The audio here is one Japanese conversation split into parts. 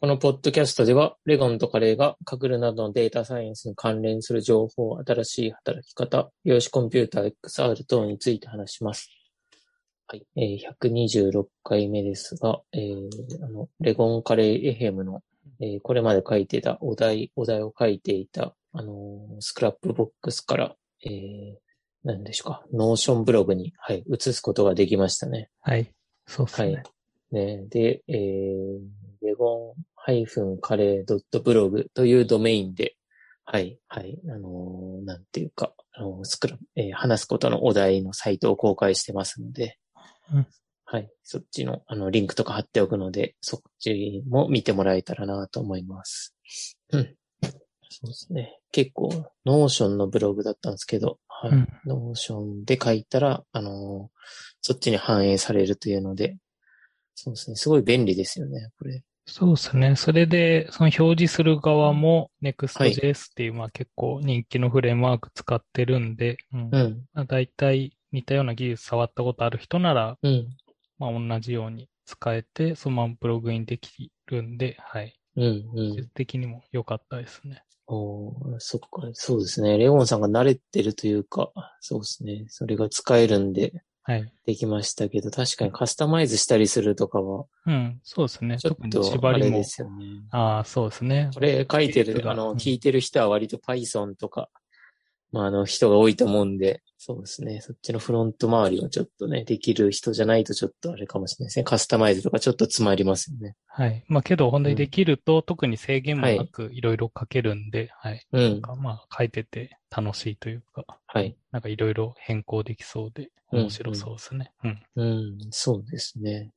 このポッドキャストでは、 regonn と curry が Kaggle などのデータサイエンスに関連する情報、新しい働き方、量子コンピューター XR 等について話します。はい。えー、126回目ですが、えー、あの、 regonn curry fm の、えー、これまで書いてたお題、お題を書いていた、あのー Scrapbox から、えー、何でしょうか、 Notion ブログに、はい、移すことができましたね。はい。そうですね。はい。ね、で、えー、 regonn curry .blog というドメインで、はい、はい、あのーなんていうか、あのースクラえー話すことのお題のサイトを公開してますので、うんはい、そっちの、あの、リンクとか貼っておくので、そっちも見てもらえたらなと思います。うん。そうですね。結構、 Notion のブログだったんですけど、はい。うん Notion で書いたら、あのーそっちに反映されるというので、そうですね。すごい便利ですよね、これ。そうですね。それで、その表示する側も Next.js っていう、まあ結構人気のフレームワーク使ってるんで、うんうん、まあ、大体似たような技術触ったことある人なら、うん、まあ同じように使えて、そのままブログにできるんで、はい。うん、うん。技術的にも良かったですね。おーそっか、そうですね。レオンさんが慣れてるというか、そうですね。それが使えるんではい。できましたけど、確かにカスタマイズしたりするとかは、うん、そうですね。ちょっと縛りもあれで。すよね。ああ、そうですね。これ書いてる、あの、うん聞いてる人は割と Python とか、まあ、あの、人が多いと思うんで、そうですね。そっちのフロント周りをちょっとね、できる人じゃないとちょっとあれかもしれないですね。カスタマイズとかちょっと詰まりますよね。はい。まあけど、本当にできると、特に制限もなくいろいろ書けるんで、はい。うん。なんかまあ書いてて楽しいというか、はい。なんかいろいろ変更できそうで、うん面白そうですね。うん。うん、そうですね。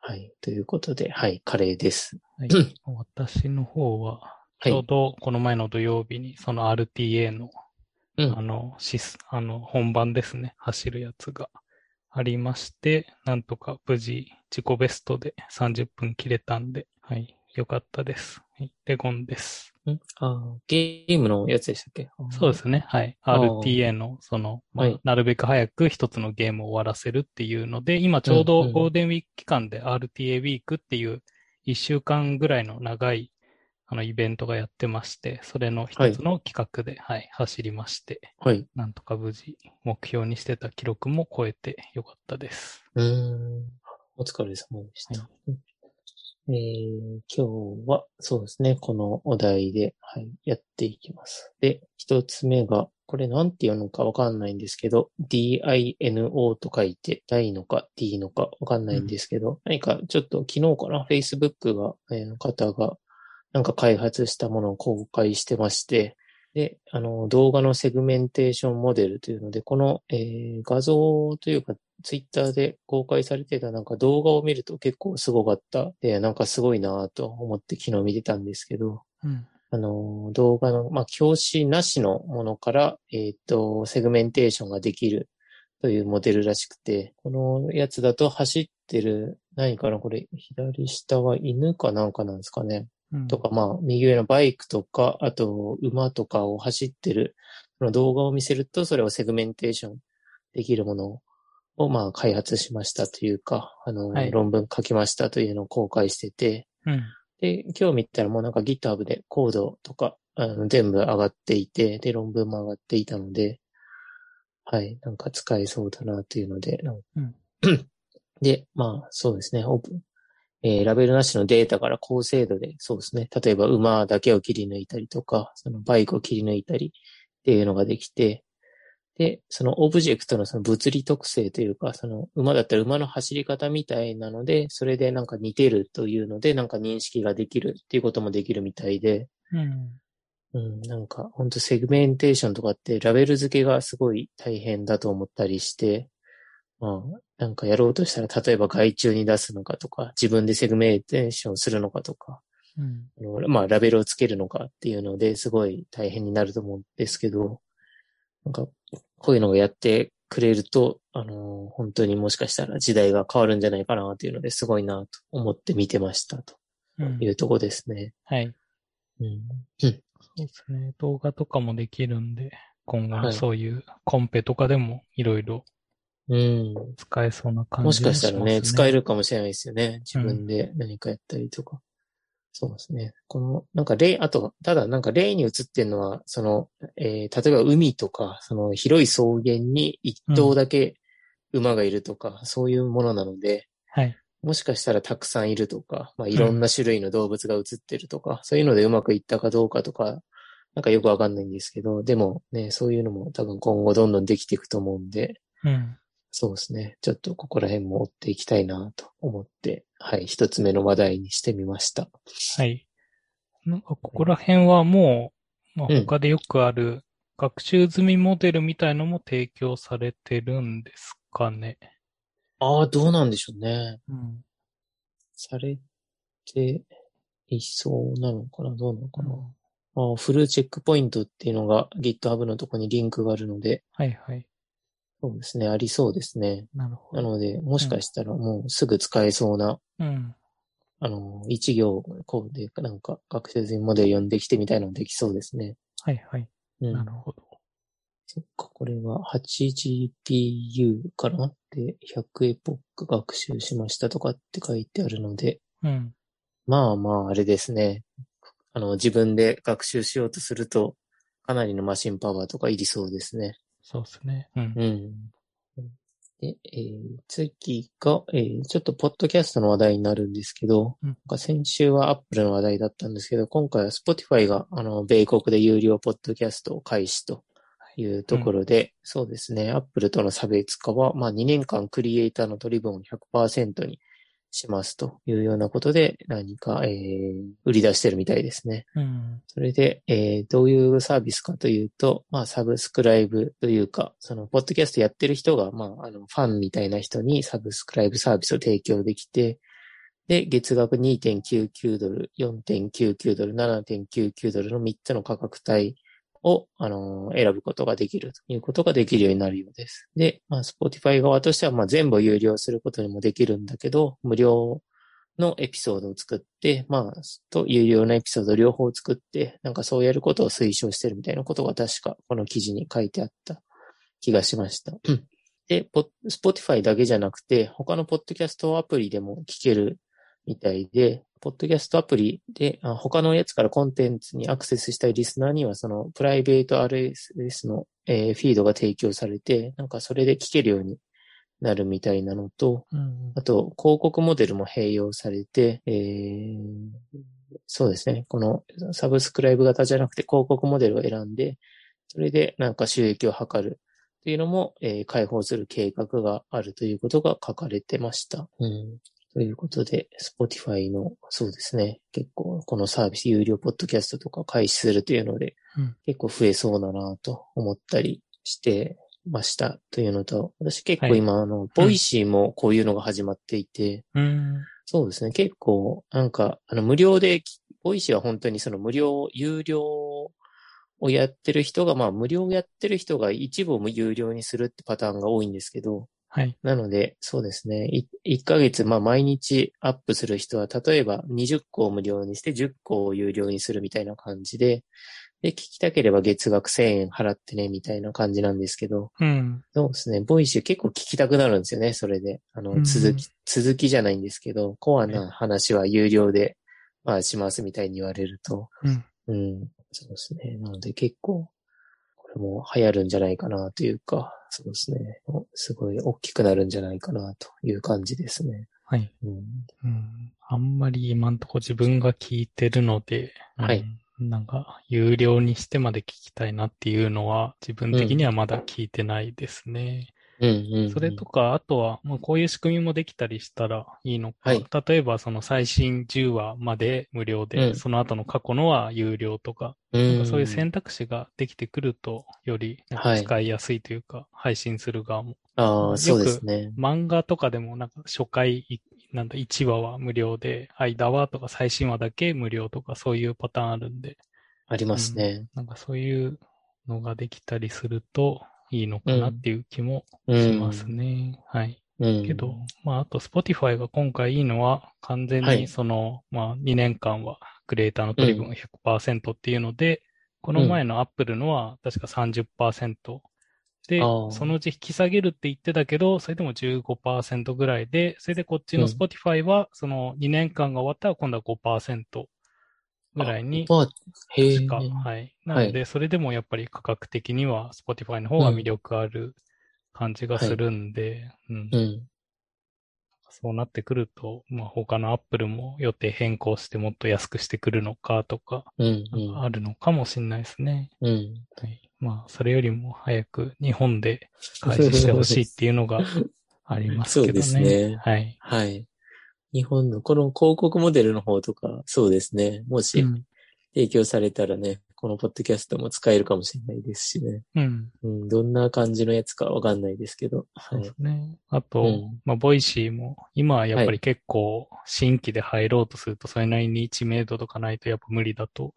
はい。ということで、はい、カレーです。はいうん 私の方は、はいちょうどこの前の土曜日に、その RTA の、うん。あの、シス、あの、本番ですね、走るやつが。ありまして、なんとか無事自己ベストで30分切れたんで、はい、よかったです。はい、レゴンです。ん。あーゲームのやつでしたっけ？そうですね。はい。RTA の、その、まあはい。なるべく早く一つのゲームを終わらせるっていうので、今ちょうどゴールデンウィーク期間で RTA ウィークっていう一週間ぐらいの長い、あの、イベントがやってまして、それの一つの企画で、はい、走りまして、はい。なんとか無事目標にしてた記録も超えてよかったです。うーん。お疲れ様でした。えー、今日は、そうですね、このお題で、はい、やっていきます。で、一つ目が、これなんて読むのかわかんないんですけど、dino と書いて、大のか d のかわかんないんですけど、何かちょっと昨日かな、Facebook が、えー方が、なんか開発したものを公開してまして、で、あの、動画のセグメンテーションモデルというので、この、えー画像というか、ツイッターで公開されてたなんか動画を見ると結構すごかった。で、なんかすごいなぁと思って昨日見てたんですけど、うん。あの、動画の、まあ、教師なしのものから、えっ、と、セグメンテーションができるというモデルらしくて、このやつだと走ってる、何かなこれ、左下は犬かなんかなんですかね。うん。とか、まあ、右上のバイクとか、あと、馬とかを走ってる、その動画を見せると、それをセグメンテーションできるものを、まあ、開発しましたというか、あの、はい。論文書きましたというのを公開してて、うん。で、今日見たらもうなんか GitHub でコードとか、あの、全部上がっていて、で、論文も上がっていたので、はい、なんか使えそうだなというので、で、まあ、そうですね、オープン、えーラベルなしのデータから高精度で、そうですね、例えば馬だけを切り抜いたりとか、そのバイクを切り抜いたりっていうのができて、で、そのオブジェクトのその物理特性というか、その馬だったら馬の走り方みたいなので、それでなんか似てるというので、なんか認識ができるっていうこともできるみたいで、うん。うん、なんか本当セグメンテーションとかってラベル付けがすごい大変だと思ったりして、まあ、なんかやろうとしたら、例えば外注に出すのかとか、自分でセグメンテーションするのかとか、うん。あのまあ、ラベルをつけるのかっていうのですごい大変になると思うんですけど、なんか、こういうのをやってくれると、あの、本当にもしかしたら時代が変わるんじゃないかなっていうのですごいなと思って見てましたとうんいうとこですね。はい。うん。そうですね。動画とかもできるんで、今はい後そういうコンペとかでもいろいろうん。使えそうな感じもしかしたらね、使える。るかもしれないですよね。自分で何かやったりとか。そうですね。この、なんか例、あと、ただなんか例に映ってるのは、その、えー例えば海とか、その広い草原に一頭だけ馬がいるとか、そういうものなので、はい。もしかしたらたくさんいるとか、まあいろんな種類の動物が映ってるとか、そういうのでうまくいったかどうかとか、なんかよくわかんないんですけど、でもね、そういうのも多分今後どんどんできていくと思うんで、うん。そうですね。ちょっとここら辺も追っていきたいなと思って、はい、一つ目の話題にしてみました。はい。なんかここら辺はもう、まあ、うん他でよくある学習済みモデルみたいのも提供されてるんですかね。ああ、どうなんでしょうね。うん。されていそうなのかな？どうなのかな、ああフルチェックポイントっていうのが GitHub のとこにリンクがあるので、はいはい。そうですね、ありそうですね。なるほど。なので、もしかしたらもうすぐ使えそうな、うん。あの、一行コードでなんか学習済みモデル読んできてみたいのできそうですね。はいはい。うん。なるほど。そっか、これは 8GPU かなで、100エポック学習しましたとかって書いてあるので、うん。まあまあ、あれですね。あの、自分で学習しようとすると、かなりのマシンパワーとかいりそうですね。そうですね。うん。うん。で、えー次が、えーちょっとポッドキャストの話題になるんですけど、うんなんか先週は Apple の話題だったんですけど、今回は Spotify が、あの、米国で有料ポッドキャストを開始というところで、そうですね、Apple との差別化は、まあ2年間クリエイターの取り分を100%にしますというようなことで、何か、えー売り出してるみたいですね。うん。それで、えーどういうサービスかというと、まあ、サブスクライブというか、その、ポッドキャストやってる人が、まあ、あの、ファンみたいな人にサブスクライブサービスを提供できて、で、月額2.99ドル、4.99ドル、7.99ドルの3つの価格帯を、あのー選ぶことができるということができるようになるようです。で、まあ、Spotify 側としては、まあ、全部有料することにもできるんだけど、無料のエピソードを作って、まあ、と有料のエピソード両方作って、なんかそうやることを推奨してるみたいなことが確かこの記事に書いてあった気がしました。で、ポ Spotify だけじゃなくて、他のポッドキャストアプリでも聞けるみたいで、ポッドキャストアプリで、あ他のやつからコンテンツにアクセスしたいリスナーには、そのプライベート RSS の、えーフィードが提供されて、なんかそれで聞けるようになるみたいなのと、うんあと、広告モデルも併用されて、えーそうですね。このサブスクライブ型じゃなくて広告モデルを選んで、それでなんか収益を図るというのも、えー開放する計画があるということが書かれてました。うん。ということで、Spotify の、そうですね。結構、このサービス、有料ポッドキャストとか開始するというので、うん結構増えそうだなと思ったりしてましたというのと、私結構はい今、あの、 Voicy もこういうのが始まっていて、うん。そうですね。結構、なんか、あの、無料でき、 Voicy は本当にその無料、有料をやってる人が、まあ、無料やってる人が一部を有料にするってパターンが多いんですけど、はい。なので、そうですね。い1ヶ月、まあ、毎日アップする人は、例えば20個を無料にして10個を有料にするみたいな感じで、で、聞きたければ月額1000円払ってね、みたいな感じなんですけど、うん。そうですね。 Voicy 結構聞きたくなるんですよね、それで。あの、うん続き、続きじゃないんですけど、コアな話は有料で、まあ、しますみたいに言われると。うん。うん。そうですね。なので結構、も流行るんじゃないかなというか、そうですね。おすごい大きくなるんじゃないかなという感じですね。はい。うん。うん。あんまり今んとこ自分が聞いてるので、はいうんなんか、有料にしてまで聞きたいなっていうのは、自分的にはまだ聞いてないですね。うん、うんうん。それとか、あとは、もうこういう仕組みもできたりしたらいいのか。はい例えば、その最新10話まで無料で、うんその後の過去のは有料とか、うん、そういう選択肢ができてくると、より使いやすいというか、配信する側も。ああ、そうですね。漫画とかでもなんか初回、いなんだ、1話は無料で、間はとか最新話だけ無料とかそういうパターンあるんで、ありますね。なんかそういうのができたりするといいのかなっていう気もうん。しますね。はい。うん。けど、まあ、あと Spotify が今回いいのは、完全はいにその、まあ、2年間はクリエイターの取り分100%っていうので、この前の Apple のは確か30%。で、そのうち引き下げるって言ってたけど、それでも15%ぐらいで、それでこっちのうん Spotify は、その2年間が終わったら今度は5%。ぐらいに、まあ、へえ。確か、はい。なので、それでもやっぱり価格的には Spotify の方が魅力ある感じがするんで、うんうん。そうなってくると、まあ他の Apple も予定変更してもっと安くしてくるのかとか、うん。あるのかもしれないですね。うん。うん。はい。まあ、それよりも早く日本で開始してほしいっていうのがありますけどね。そうですねはい。はい。日本のこの広告モデルの方とか、そうですね。もしうん。提供されたらね、このポッドキャストも使えるかもしれないですしね。うん。うん、どんな感じのやつかわかんないですけど。はいそうで。すね。あと、うんまあ、 Voicy も、今はやっぱり結構新規で入ろうとすると、それなりに知名度とかないとやっぱ無理だと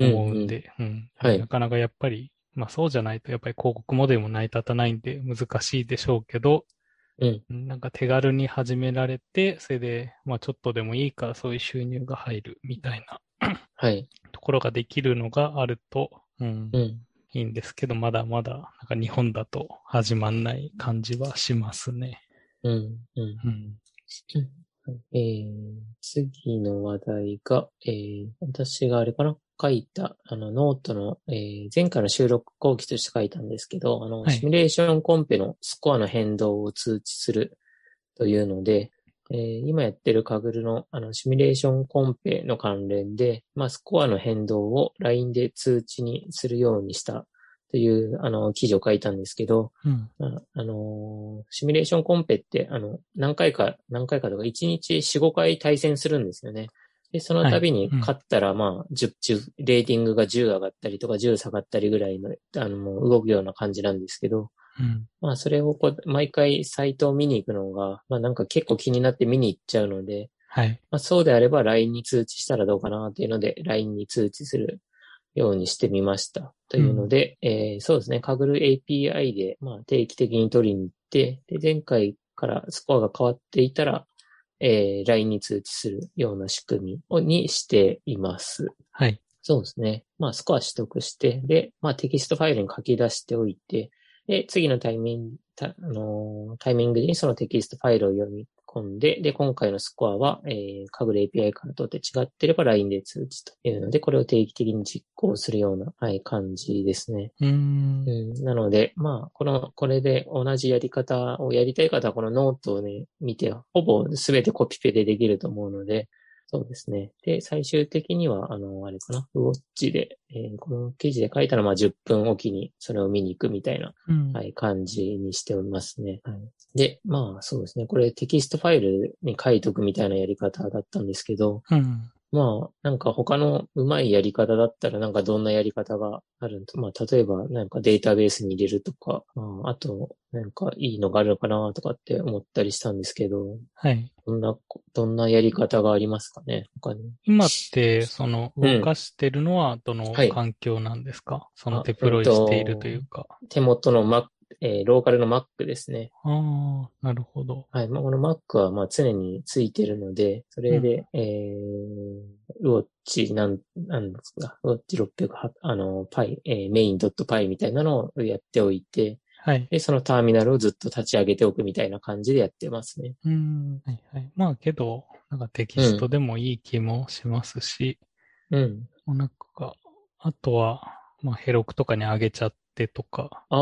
思うんで、うん、はいなかなかやっぱり、まあそうじゃないとやっぱり広告モデルも成り立たないんで難しいでしょうけど、うん。うんなんか手軽に始められて、それで、まあちょっとでもいいからそういう収入が入るみたいなはい。ところができるのがあると、うんうん。いいんですけど、まだまだなんか日本だと始まんない感じはしますね。うん。うん。うん。えー、次の話題が、えー、私があれかな？書いた、あの、ノートの、えー、前回の収録後期として書いたんですけど、あの、はいシミュレーションコンペのスコアの変動を通知するというので、えー今やってるカグルの、あの、シミュレーションコンペの関連で、まあ、スコアの変動を LINE で通知にするようにしたという、あの、記事を書いたんですけど、うん。ああのーシミュレーションコンペって、あの、何回か、何回かとか、1日4、5回対戦するんですよね。で、その度に勝ったら、まあ、10、10、レーティングが10上がったりとか、10下がったりぐらいの、あの、動くような感じなんですけど、うん。まあ、それをこう、毎回サイトを見に行くのが、まあ、なんか結構気になって見に行っちゃうので、はい。まあ、そうであれば LINE に通知したらどうかなっていうので、LINE に通知するようにしてみました。というので、えーそうですね、カグル API で、まあ、定期的に取りに行って、で、前回からスコアが変わっていたら、えー LINE に通知するような仕組みをにしています。はい。そうですね。まあ、スコア取得して、で、まあ、テキストファイルに書き出しておいて、で、次のタイミング、たあのータイミングにそのテキストファイルを読み込んで、で、今回のスコアは、えー、 Kaggle API から取って違ってれば LINE で通知というので、これを定期的に実行するような、はい、感じですね。うーん。うん、なので、まあ、この、これで同じやり方をやりたい方は、このノートをね、見て、ほぼ全てコピペでできると思うので、そうですね。で、最終的には、あの、あれかな、ウォッチで、えーこの記事で書いたら、まあ、10分おきにそれを見に行くみたいな、うん。はい、感じにしておりますね。はい。で、まあ、そうですね。これテキストファイルに書いとくみたいなやり方だったんですけど、うん。まあ、なんか他のうまいやり方だったら、なんかどんなやり方があるんと、まあ、例えば、なんかデータベースに入れるとか、まあ、あと、なんかいいのがあるのかなとかって思ったりしたんですけど、はい。どんな、どんなやり方がありますかね他に。今って、その、うん動かしてるのはどのはい環境なんですか、そのあデプロイしているというか。手元の Mac、えーローカルの Mac ですね。ああ、なるほど。はい。まあ、この Mac はまあ常についてるので、それで、えー、ウォッチなん、なんですか、ウォッチ600、あの、パイ、えー、メイン .py みたいなのをやっておいて、はい。で、そのターミナルをずっと立ち上げておくみたいな感じでやってますね。うーん。はいはい。まあけど、なんかテキストでもいい気もしますし、うん。もうなんか、あとは、まあヘロクとかに上げちゃってとか、あ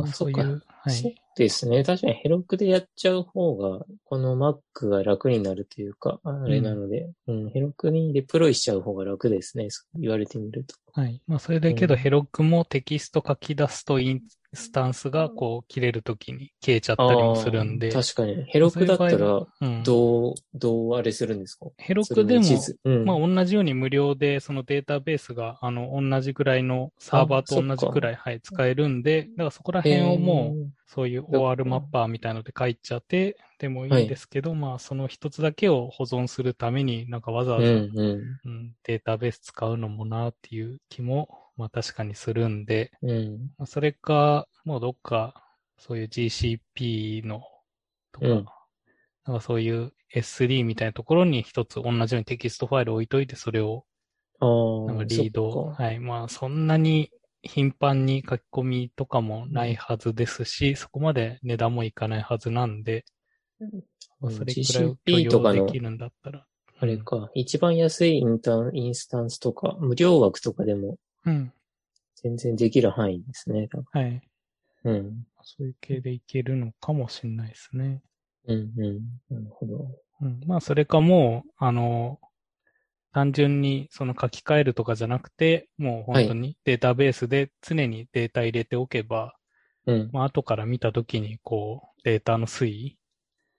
あ、まあそっか。そういう、はそうい。ですね。確かにヘロクでやっちゃう方が、この Mac が楽になるというか、あれなので、うん、ヘロクにデプロイしちゃう方が楽ですね。言われてみると。はい。まあそれだけどうんヘロクもテキスト書き出すとインスタンスがこう切れるときに消えちゃったりもするんで。確かに。ヘロクだったら、そういうん、どう、どうあれするんですか？ヘロクでもうん。まあ同じように無料でそのデータベースがあの同じぐらいのサーバーと同じぐらい、はい、使えるんで、だからそこら辺をもうそういう OR マッパーみたいので書いちゃってでもいいんですけど、まあその一つだけを保存するためになんかわざわうん、ざ、うん、うんデータベース使うのもなっていう気もまあ確かにするんで、うん。うん。まあそれかもうどっかそういう GCP のとか、うん。なんかそういう S3 みたいなところに一つ同じようにテキストファイル置いといてそれをなんかリード。はい。まあ、そんなに頻繁に書き込みとかもないはずですし、そこまで値段もいかないはずなんで、まあそれくらいを許容できるんだったら。あれか、一番安いインターン、インスタンスとか、無料枠とかでもうん。全然できる範囲ですね。はい。うん。そういう系でいけるのかもしれないですね。うん、うん。なるほど。うん。まあ、それかもう、あの、単純にその書き換えるとかじゃなくて、もう本当にデータベースで常にデータ入れておけば、うん。まあ、後から見たときに、こう、データの推移、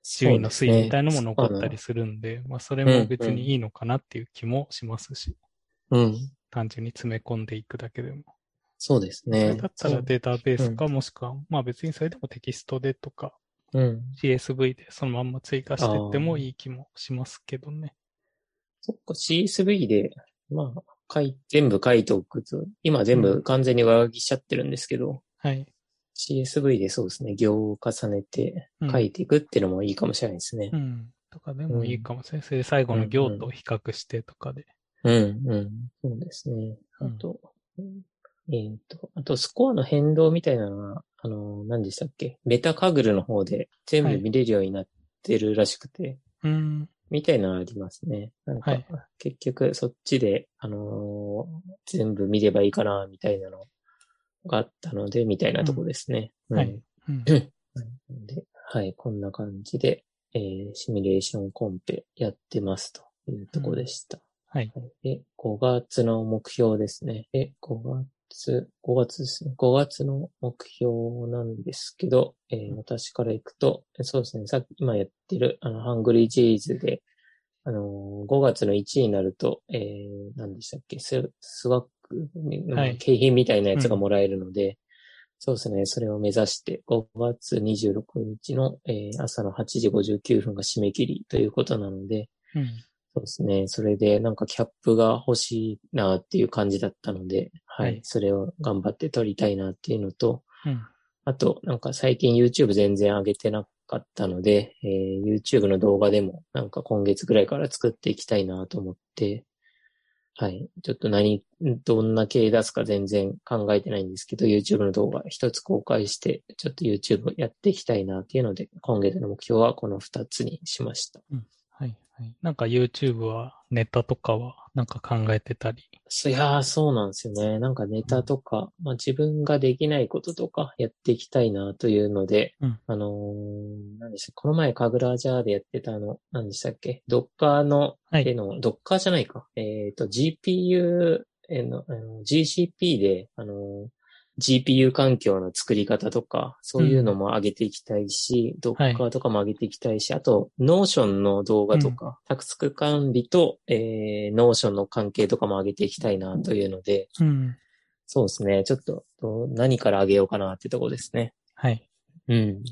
そう順位の推移みたいなのも残ったりすするんで、まあ、それも別にいいのかなっていう気もしますし、る。うん。単純に詰め込んでいくだけでも。そうですね。だったらデータベースか、もしくは、まあ別にそれでもテキストでとか、うん。CSV でそのまんま追加していってもいい気もしますけどね。そっか、CSV で、まあ、書い、全部書いておくと、今全部うん完全に上書きしちゃってるんですけど、はい。CSV でそうですね、行を重ねてうん書いていくっていうのもいいかもしれないですねう。ん。とかでもいいかもしれない。それで最後の行と比較してとかで。うん、うん。そうですね。あうんと、えっ、と、あとスコアの変動みたいなのは、あの、何でしたっけ？メタカグルの方で全部見れるようになってるらしくて、うん。みたいなのありますね。なんか、はい結局そっちで、あのー全部見ればいいかな、みたいなのがあったので、みたいなとこですね。うんはいうんうん。ではい、こんな感じで、えーシミュレーションコンペやってますというとこでした。はい。で、5月の目標ですね。で、5月、5月ですね。5月の目標なんですけど、えー私から行くと、えそうですね。さっき今やってる、あの、ハングリージェイズで、あのー5月の1位になると、えー、何でしたっけ？ススワック、はい景品みたいなやつがもらえるので、そうですね。それを目指して、5月26日の、えー朝の8時59分が締め切りということなので、うん。そうですね。それでなんかキャップが欲しいなっていう感じだったので、はい。はいそれを頑張って撮りたいなっていうのと、うん。あと、なんか最近 YouTube 全然上げてなかったので、えー YouTube の動画でもなんか今月ぐらいから作っていきたいなと思って、はい。ちょっと何、どんな系出すか全然考えてないんですけど、YouTube の動画一つ公開して、ちょっと YouTube やっていきたいなっていうので、今月の目標はこの二つにしました。はい。はい。なんか YouTube はネタとかはなんか考えてたり？いやー、そうなんですよね。なんかネタとか、まあ自分ができないこととかやっていきたいなというので、うんあのー、何でしたこの前カグラジャーでやってたあの、何でしたっけ？ドッカーの、はいでの、ドッカーじゃないか。えっ、と、GPU への、あの GCP で、あのー GPU 環境の作り方とか、そういうのも上げていきたいし、ドッカーとかも上げていきたいし、あと、 Notion の動画とか、タスク管理と、えー、 Notion の関係とかも上げていきたいなというので、うん。そうですね。ちょっと、何から上げようかなってとこですね。はい。うん。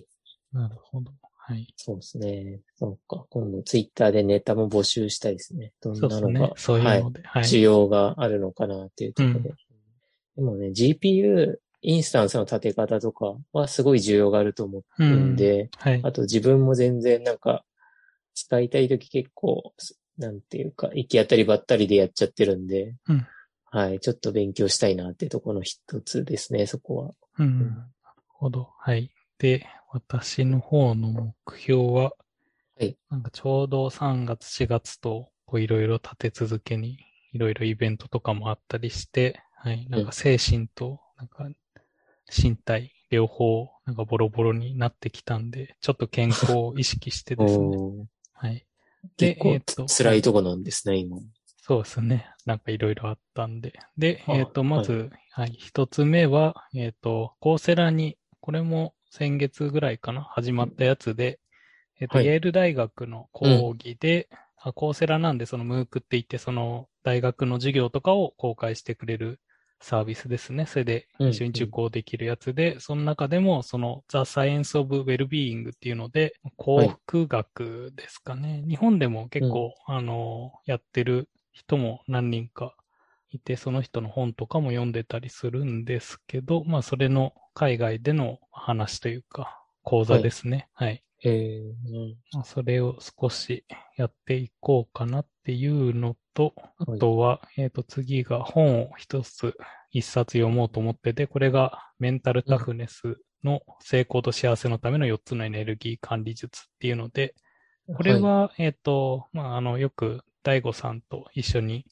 なるほど。はい。そうですね。そうか。今度ツイッターでネタも募集したいですね。どんなのが。そういうので。はい。需要があるのかなっていうところで。でもね、GPU インスタンスの立て方とかはすごい需要があると思うんで、はい。あと自分も全然なんか、使いたいとき結構、なんていうか、行き当たりばったりでやっちゃってるんで、うんはい、ちょっと勉強したいなってところの一つですね、そこは。うん。なるほど。はい。で、私の方の目標は、はい。なんかちょうど3月、4月と、こういろいろ立て続けに、いろいろイベントとかもあったりして、はい。なんか精神と、なんか身体、両方、なんかボロボロになってきたんで、ちょっと健康を意識してですね。はい。で結構えーと辛いとこなんですね、今。そうですね。なんかいろいろあったんで。で、あえっ、と、まず、はい、一つ目は、えっ、と、コーセラに、これも先月ぐらいかな、始まったやつで、えっ、と、はいイェール大学の講義で、あコーセラなんで、そのムークって言って、その大学の授業とかを公開してくれるサービスですね。それでうん一緒に受講できるやつで、その中でも、その The Science of Wellbeing っていうので、幸福学ですかね。日本でも結構、あの、やってる人も何人かいて、その人の本とかも読んでたりするんですけど、まあ、それの海外での話というか、講座ですね。はい。えーうんまあそれを少しやっていこうかなっていうのと、あはい。とは、えっ、と、次が本を一つ、一冊読もうと思ってて、これがメンタルタフネスの成功と幸せのための4つのエネルギー管理術っていうので、これは、えっ、と、まあ、あの、よく大悟さんと一緒に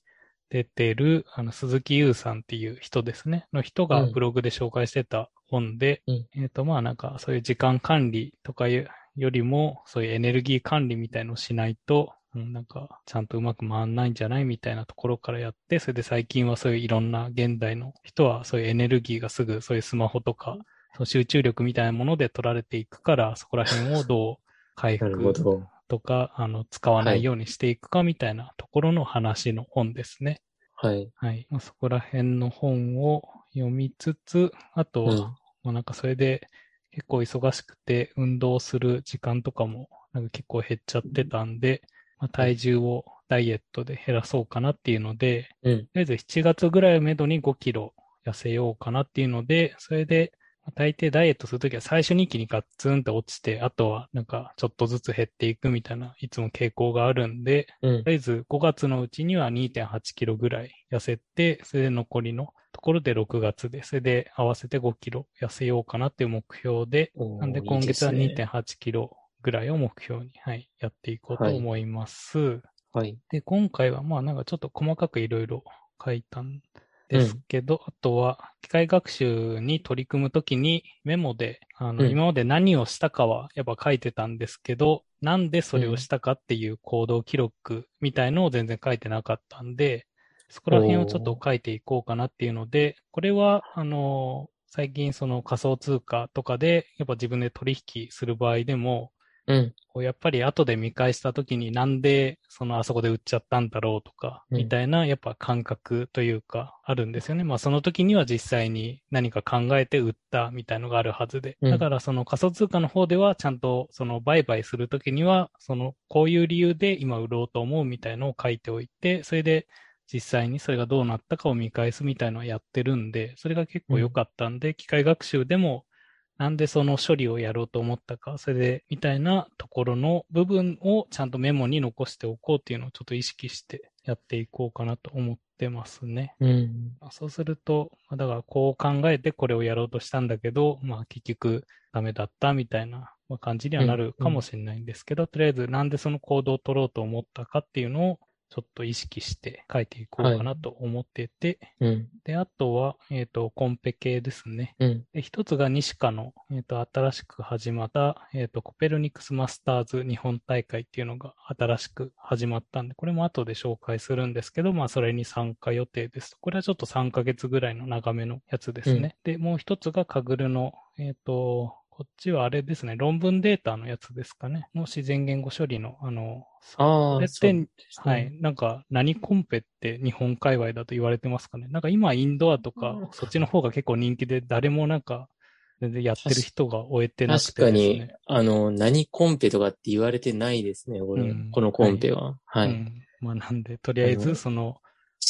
出てる、あの、鈴木優さんっていう人ですね、の人がブログで紹介してた本で、うん。えっ、と、まあなんかそういう時間管理とかいうよりも、そういうエネルギー管理みたいのをしないと、うんなんか、ちゃんとうまく回んないんじゃないみたいなところからやって、それで最近はそういういろんな現代の人はそういうエネルギーがすぐそういうスマホとか、その集中力みたいなもので取られていくから、そこら辺をどう回復ど。とか、あの、使わないようにしていくかみたいなところの話の本ですね。はい。はい。まあ、そこら辺の本を読みつつ、あとは、うん。まあなんかそれで結構忙しくて運動する時間とかもなんか結構減っちゃってたんで、まあ、体重をダイエットで減らそうかなっていうので、うん。とりあえず7月ぐらいをめどに5キロ痩せようかなっていうので、それで、まあ大抵ダイエットするときは最初に一気にガッツンと落ちて、あとはなんかちょっとずつ減っていくみたいな、いつも傾向があるんで、うんと。りあえず5月のうちには2.8キロぐらい痩せて、それで残りのところで6月で、それで合わせて5キロ痩せようかなっていう目標で、なんで今月はいいですね2.8キロぐらいを目標に、はい、やっていこうと思います。はい。で、今回はまあなんかちょっと細かくいろいろ書いたんですけど、あとは機械学習に取り組むときにメモで、あの、うん今まで何をしたかはやっぱ書いてたんですけど、なんでそれをしたかっていう行動記録みたいのを全然書いてなかったんで、そこら辺をちょっと書いていこうかなっていうので、これは、あの、最近その仮想通貨とかで、やっぱ自分で取引する場合でも、うん。こうやっぱり後で見返したときになんでそのあそこで売っちゃったんだろうとか、うんみたいなやっぱ感覚というかあるんですよね。まあその時には実際に何か考えて売ったみたいのがあるはずで。うんだからその仮想通貨の方ではちゃんとその売買するときには、そのこういう理由で今売ろうと思うみたいのを書いておいて、それで実際にそれがどうなったかを見返すみたいのをやってるんで、それが結構良かったんで、機械学習でもなんでその処理をやろうと思ったか、それで、みたいなところの部分をちゃんとメモに残しておこうっていうのをちょっと意識してやっていこうかなと思ってますね。うん。まあそうすると、まあだからこう考えてこれをやろうとしたんだけど、まあ結局ダメだったみたいなまあ感じにはなるかもしれないんですけど、とりあえずなんでその行動を取ろうと思ったかっていうのをちょっと意識して書いていこうかなと思ってて、うん。で、あとは、えっ、と、コンペ系ですね。うん。で、一つが西科の、えっ、と、新しく始まった、えっ、と、コペルニクスマスターズ日本大会っていうのが新しく始まったんで、これも後で紹介するんですけど、まあ、それに参加予定です。これはちょっと3ヶ月ぐらいの長めのやつですね。で、もう一つがカグルの、えっ、と、こっちはあれですね、論文データのやつですかね。の自然言語処理の、あの、あれってねはい。。なんか、何コンペって日本界隈だと言われてますかね。なんか今、インドアとかうん、そっちの方が結構人気で、誰もなんか、全然やってる人が終えてなく確かてですね。に、あの、何コンペとかって言われてないですね、これ。うんこのコンペは。はい。うん。まあなんで、とりあえず、その、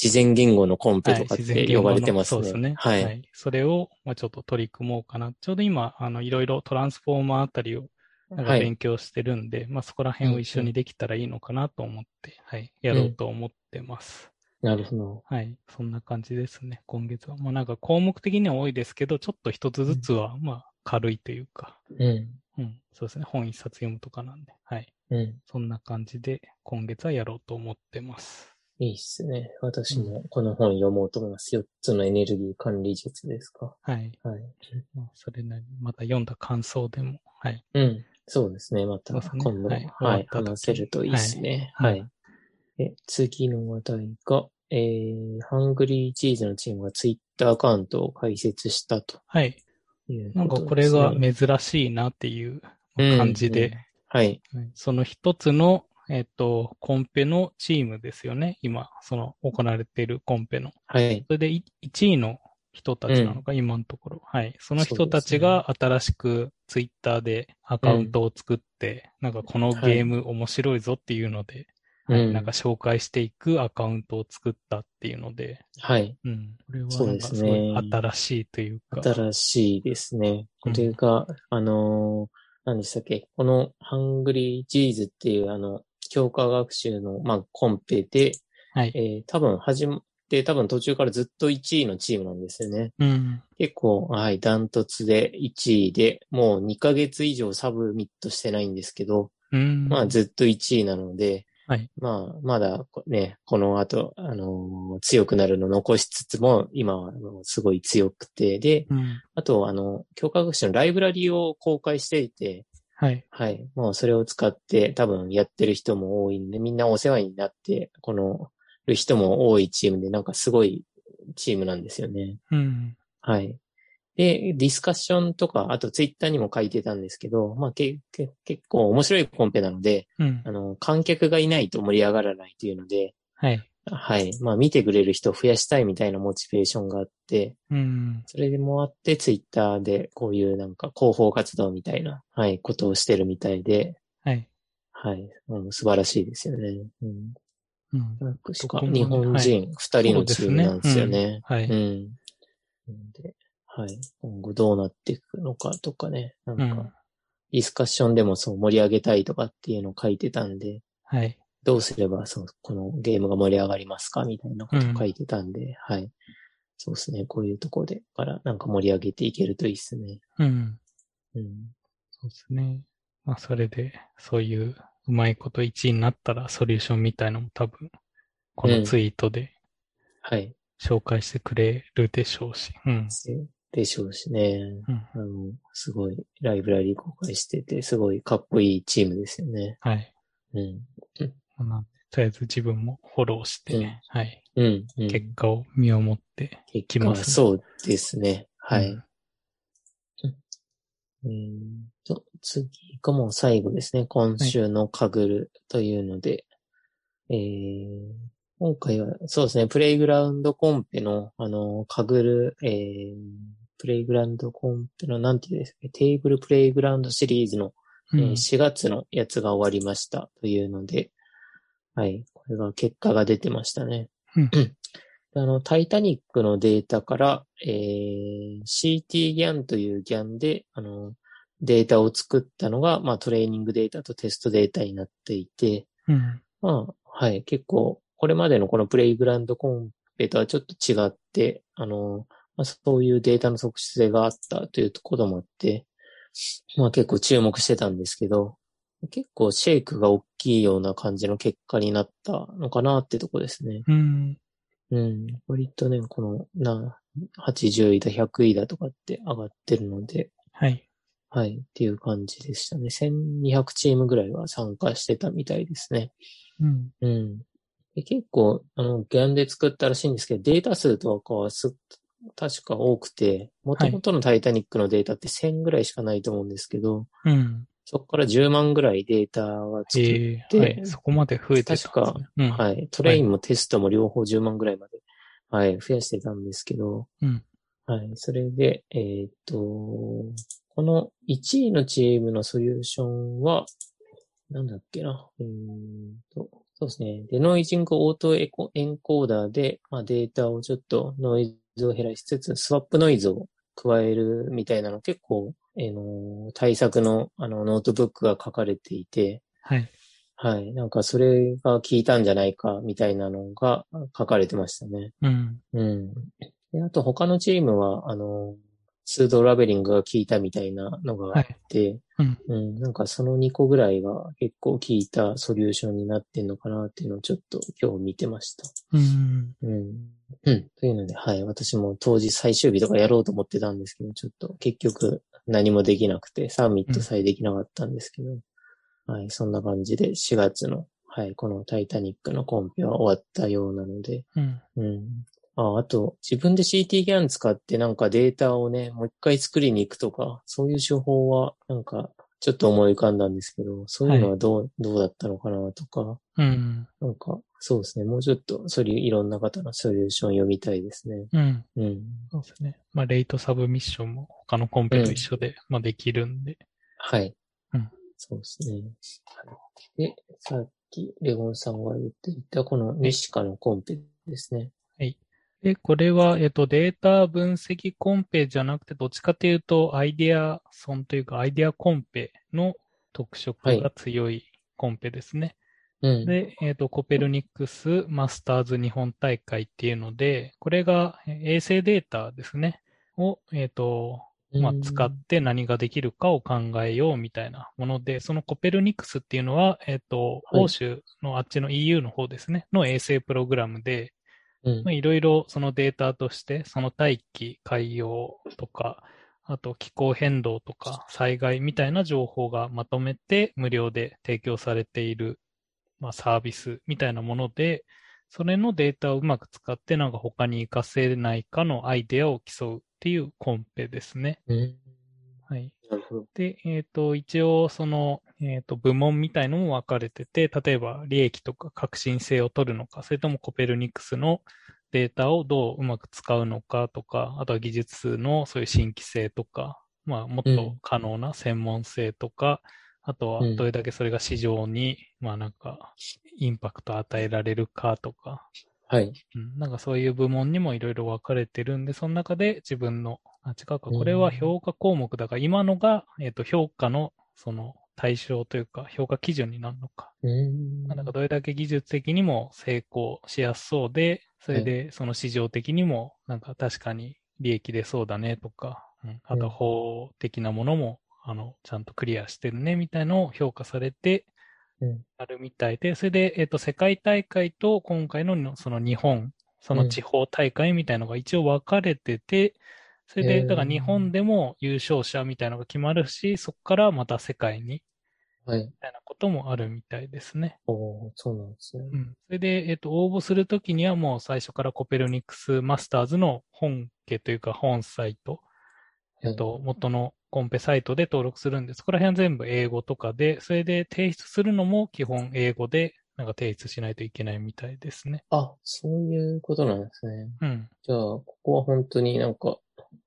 自然言語のコンペとかって呼ば言語のれてますね。そうですね。は。はいい。それを、まあちょっと取り組もうかな。ちょうど今、あの、いろいろトランスフォーマーあたりを、なんかはい。勉強してるんで、まあそこら辺を一緒にできたらいいのかなと思って、はい。やろうと思ってます。なるほど。はい。そんな感じですね、今月は。まあなんか項目的には多いですけど、ちょっと一つずつは、まあ軽いというか、うん。うん、そうですね。本一冊読むとかなんで、はい。うん。そんな感じで、今月はやろうと思ってます。いいっすね。私もこの本読もうと思います。4つのエネルギー管理術ですか？はい。はい。まあ、それなりに、また読んだ感想でも、はい。うん。そうですね。また今度、ははいい、終わった時話せるといいですね。ははいい。で次の話題が、えー、ハングリーチーズのチームがツイッターアカウントを開設したとはい。いうなんかこれがね。珍しいなっていううん感じで、うんはい。はいその一つの、えっ、と、コンペのチームですよね。今、その行われているコンペの。はい。それでい1位の人たちなのか、今のところ。はい。その人たちが新しくツイッターでアカウントを作って、なんかこのゲーム面白いぞっていうので、はいうんなんか紹介していくアカウントを作ったっていうので、はい。うん。これはそうなんかすですねごい新しいというか。新しいですね。これが、あのー何でしたっけ？この Hungry Geese っていうあの、強化学習の、まあ、コンペで、はい。えー多分始まって、多分途中からずっと1位のチームなんですよね。うん。結構、はい、ダントツで1位で、もう2ヶ月以上サブミットしてないんですけど、うん。まあずっと1位なので、はい。まあ、まだね、この後、あのー強くなるの残しつつも、今はすごい強くて、で、うん。あと、あの、教科学習のライブラリを公開していて、はい。はい。もうそれを使って多分やってる人も多いんで、みんなお世話になって、この、る人も多いチームで、なんかすごいチームなんですよね。うん。はい。で、ディスカッションとか、あとツイッターにも書いてたんですけど、まあけけ結構面白いコンペなので、うんあ。の、観客がいないと盛り上がらないというので、はい。はい。まあ見てくれる人を増やしたいみたいなモチベーションがあって、うん。それでもあってツイッターでこういうなんか広報活動みたいな、はい、ことをしてるみたいで、はい。はい。うん、素晴らしいですよね。うん。うん。確か日本人二人のチームなんですよね。はい。うん。で、はい。今後どうなっていくのかとかね。なんか、うん。ディスカッションでもそう盛り上げたいとかっていうのを書いてたんで、はい。どうすればそう、このゲームが盛り上がりますかみたいなことを書いてたんで、はい。そうですね。こういうところで、からなんか盛り上げていけるといいですね。うん。うん。そうですね。まあ、それで、そういううまいこと1位になったら、ソリューションみたいのも多分、このツイートではい。紹介してくれるでしょうし。うん。ででしょうしね。うん。あの、すごい、ライブラリー公開してて、すごいかっこいいチームですよね。はい。うん。まあとりあえず自分もフォローして、うんはい。うん。うん。結果を見守って、結きますねそうですね。はい。うんえーと、次がもう最後ですね。今週のかぐるというので、えー今回はそうですね、プレイグラウンドコンペの、あの、かぐる、えープレイグラウンドコンペの、なんていうんですかね、テーブルプレイグラウンドシリーズのうんえー4月のやつが終わりましたというので、はい、これが結果が出てましたね。うんであの、タイタニックのデータから、えー CT ギャンというギャンで、あの、データを作ったのが、まあ、トレーニングデータとテストデータになっていて、うん。まあ、はい、結構、これまでのこのプレイグラウンドコンペとはちょっと違って、あの、まあ、そういうデータの即質性があったというところもあって、まあ結構注目してたんですけど、結構シェイクが大きいような感じの結果になったのかなってとこですね。うん。うん。割とね、この、な、80位だ、100位だとかって上がってるので、はい。はい、っていう感じでしたね。1200チームぐらいは参加してたみたいですね。うん。うん。で結構、あの、ギャンで作ったらしいんですけど、データ数とかはす、確か多くて、元々のタイタニックのデータって1000ぐらいしかないと思うんですけど、うん。そこから10万ぐらいデータが作っえでえはい。そこまで増えてたね。確かうん。はい。トレインもテストも両方10万ぐらいまで、はい、増やしてたんですけど、うん。はい。それで、えーっと、この1位のチームのソリューションは、なんだっけな。うーんと、そうですね。デノイジングオートエコエンコーダーで、まあ、データをちょっとノイズを減らしつつ、スワップノイズを加えるみたいなの結構、えーの対策のあのノートブックが書かれていて、はい。はい。なんかそれが効いたんじゃないかみたいなのが書かれてましたね。うん。うん。で、あと他のチームは、あの、スードラベリングが効いたみたいなのがあって、うんうん、なんかその2個ぐらいが結構効いたソリューションになってんのかなっていうのをちょっと今日見てました。うん。うん。うん。というので、はい。私も当時最終日とかやろうと思ってたんですけど、ちょっと結局何もできなくて、サミットさえできなかったんですけど、はい。そんな感じで4月の、はい。このタイタニックのコンペは終わったようなので、うん。うん。あ、あと、自分で CT ギャン使ってなんかデータをね、もう一回作りに行くとか、そういう手法は、なんか、ちょっと思い浮かんだんですけど、そういうのはどう、どうだったのかなとか、うん。なんか、そうですね。もうちょっと、それ、いろんな方のソリューション読みたいですね。うん。うん。そうですね。まあ、レイトサブミッションも他のコンペと一緒で、まあ、できるんで。はい。うんそうですね。はいで、さっき、レゴンさんが言っていた、このニシカのコンペですね。で、これは、えっと、データ分析コンペじゃなくて、どっちかというと、アイデアソンというか、アイデアコンペの特色が強いコンペですね。うん。で、えっと、コペルニクスマスターズ日本大会っていうので、これがえー衛星データですね。を、えっと、まあ、使って何ができるかを考えようみたいなもので、そのコペルニクスっていうのは、えっ、と、欧州のあっちの EU の方ですね、の衛星プログラムで、まあ、いろいろそのデータとして、その大気、海洋とか、あと気候変動とか災害みたいな情報がまとめて無料で提供されている、まあ、サービスみたいなもので、それのデータをうまく使ってなんか他に活かせないかのアイデアを競うっていうコンペですね。うん、はい。で、えっ、ー、と、一応その、えっ、ー、と、部門みたいのも分かれてて、例えば利益とか革新性を取るのか、それともコペルニクスのデータをどううまく使うのかとか、あとは技術のそういう新規性とか、まあ、もっと可能な専門性とか、うん、あとはどれだけそれが市場に、まあなんか、インパクト与えられるかとか、はい。うん、なんかそういう部門にもいろいろ分かれてるんで、その中で自分の、あ、違うか、これは評価項目だから、今のが、えっ、ー、と、評価の、その、対象というか、評価基準になるのか。うん。なんかどれだけ技術的にも成功しやすそうで、それで、その市場的にも、なんか確かに利益出そうだねとか、うん、あと法的なものも、あの、ちゃんとクリアしてるねみたいのを評価されて、あるみたいで、それで、えっ、と、世界大会と今回のその日本、その地方大会みたいのが一応分かれてて、それで、だから日本でも優勝者みたいのが決まるし、そこからまた世界にはい。みたいなこともあるみたいですね。おそうなんですね。うん。それで、えっ、ー、と、応募するときにはもう最初からコペルニクスマスターズの本家というか本サイト、えっ、ー、と、元のコンペサイトで登録するんです。そこら辺は全部英語とかで、それで提出するのも基本英語で、なんか提出しないといけないみたいですね。あ、そういうことなんですね。うん。じゃあ、ここは本当になんか、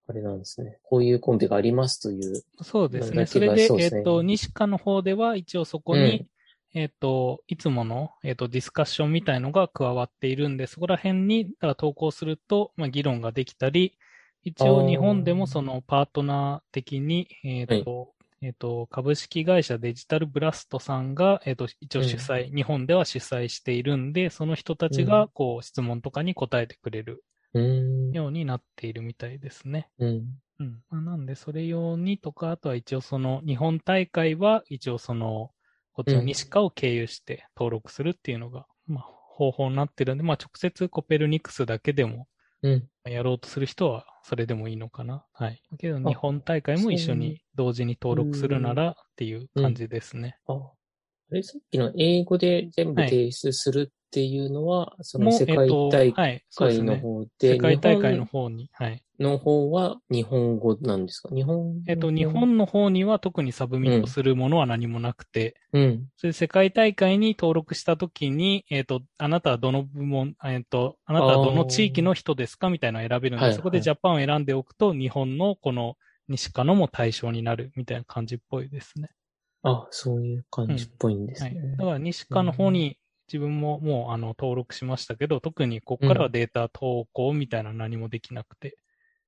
あれなんですね。こういうコンペがありますという。そうですね。それで、ね、えっ、ー、と、西科の方では一応そこに、うん、えっ、ー、と、いつもの、えっ、ー、と、ディスカッションみたいのが加わっているんで、そこら辺に、だから投稿すると、まあ、議論ができたり、一応日本でもそのパートナー的に、えっ、と、はいえっ、と、株式会社デジタルブラストさんが、えっ、と、一応主催、うん、日本では主催しているんで、その人たちが、こう、質問とかに答えてくれるようになっているみたいですね。うん。うん。まあ、なんで、それ用にとか、あとは一応その、日本大会は一応その、こっちの西川を経由して登録するっていうのが、うん、まあ、方法になってるんで、まあ、直接コペルニクスだけでも、うん。やろうとする人は、それでもいいのかな。はい。だけど、日本大会も一緒に同時に登録するならっていう感じですね。あ、あれ、さっきの英語で全部提出するっていうのは、はい、その世界大会の方で、えっとはい、世界大会の方に、はい。の方は日本語なんですか？日本えっと、日本の方には特にサブミットするものは何もなくて、うん。それ世界大会に登録したときに、えっと、あなたはどの部門、えっと、あなたはどの地域の人ですかみたいなのを選べるんで、そこでジャパンを選んでおくと、日本のこの西カのも対象になるみたいな感じっぽいですね。あ、そういう感じっぽいんですね。うんはい、だから西川の方に自分ももうあの登録しましたけど、特にここからはデータ投稿みたいな何もできなくて、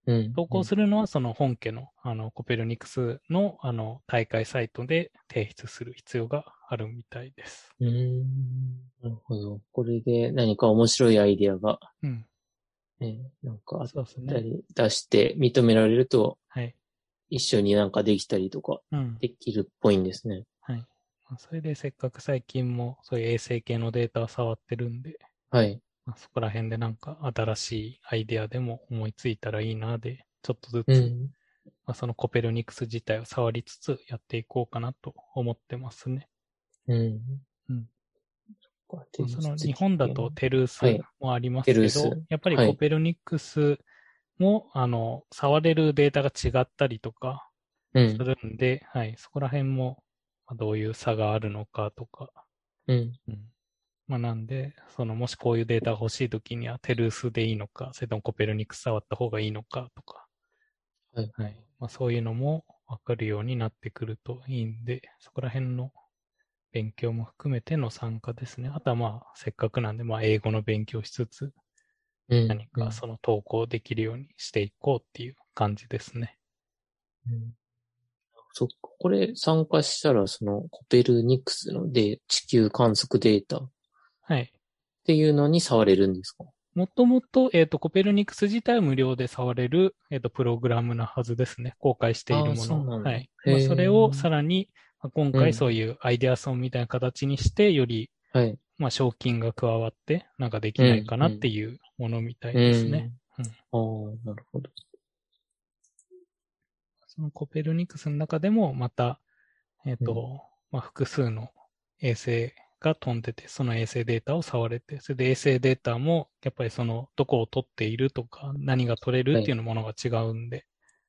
うん、投稿するのはその本家のあのコペルニクスのあの大会サイトで提出する必要があるみたいです。うん。なるほど。これで何か面白いアイディアが、うん。ね、なんかあったり出して認められると、はい。一緒になんかできたりとか、できるっぽいんですね。はい。それでせっかく最近もそういう衛星系のデータを触ってるんで、はい。まあ、そこら辺でなんか新しいアイデアでも思いついたらいいなで、ちょっとずつ、うん、まあ、そのコペルニクス自体を触りつつやっていこうかなと思ってますね。うん。うん。その日本だとテルースもありますけど、はい、やっぱりコペルニクスも、はい、あの、触れるデータが違ったりとかするんで、うん、はい、そこら辺もどういう差があるのかとか。うん。うん、まあ、なんで、その、もしこういうデータが欲しいときには、テルースでいいのか、それともコペルニクス触った方がいいのかとか。はい。はい。まあ、そういうのもわかるようになってくるといいんで、そこら辺の勉強も含めての参加ですね。あとはまあ、せっかくなんで、まあ、英語の勉強しつつ、何かその投稿できるようにしていこうっていう感じですね。うんそっか。これ参加したら、そのコペルニクスので地球観測データ。はい。っていうのに触れるんですか？もともと、えっ、と、コペルニクス自体は無料で触れる、えっ、と、プログラムなはずですね。公開しているもあーそうの。なんだはい。まあ、それをさらに、まあ今うん回そういうアイデアソンみたいな形にして、より、はい。まあ、賞金が加わって、なんかできないかなっていうものみたいですね。うんうん。ああ、なるほど。そのコペルニクスの中でも、また、えっ、と、まあ、複数の衛星が飛んでて、その衛星データを触れて、それで衛星データも、やっぱりその、どこを取っているとか、何が取れるっていうのものが違うんで、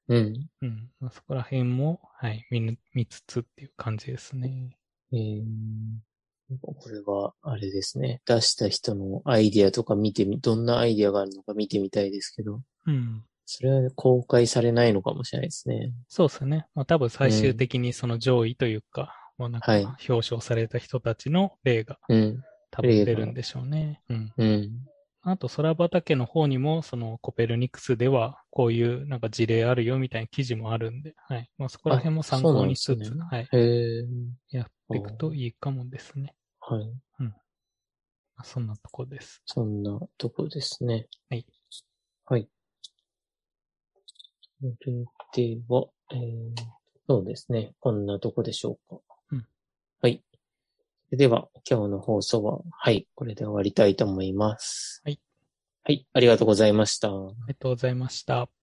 うん。うん。まあ、そこら辺も、はい、見ぬ見つつっていう感じですね。えー、これは、あれですね。出した人のアイディアとか見てみ、どんなアイディアがあるのか見てみたいですけど、うん。それは公開されないのかもしれないですね。そうですね。まあ、多分最終的にその上位というか、もうなんかはい表彰された人たちの例がうん。多分出るんでしょうね。うん。うん。あと、空畑の方にも、そのコペルニクスでは、こういうなんか事例あるよみたいな記事もあるんで、はい。まあ、そこら辺も参考にしつつ、あそうなんはい。やっていくといいかもですね。はい。まあそんなとこです。そんなとこですね。はい。はい。それでは、えー、そうですね。こんなとこでしょうか。うん。はい。それでは、今日の放送は、はい、これで終わりたいと思います。はい。はい、ありがとうございました。ありがとうございました。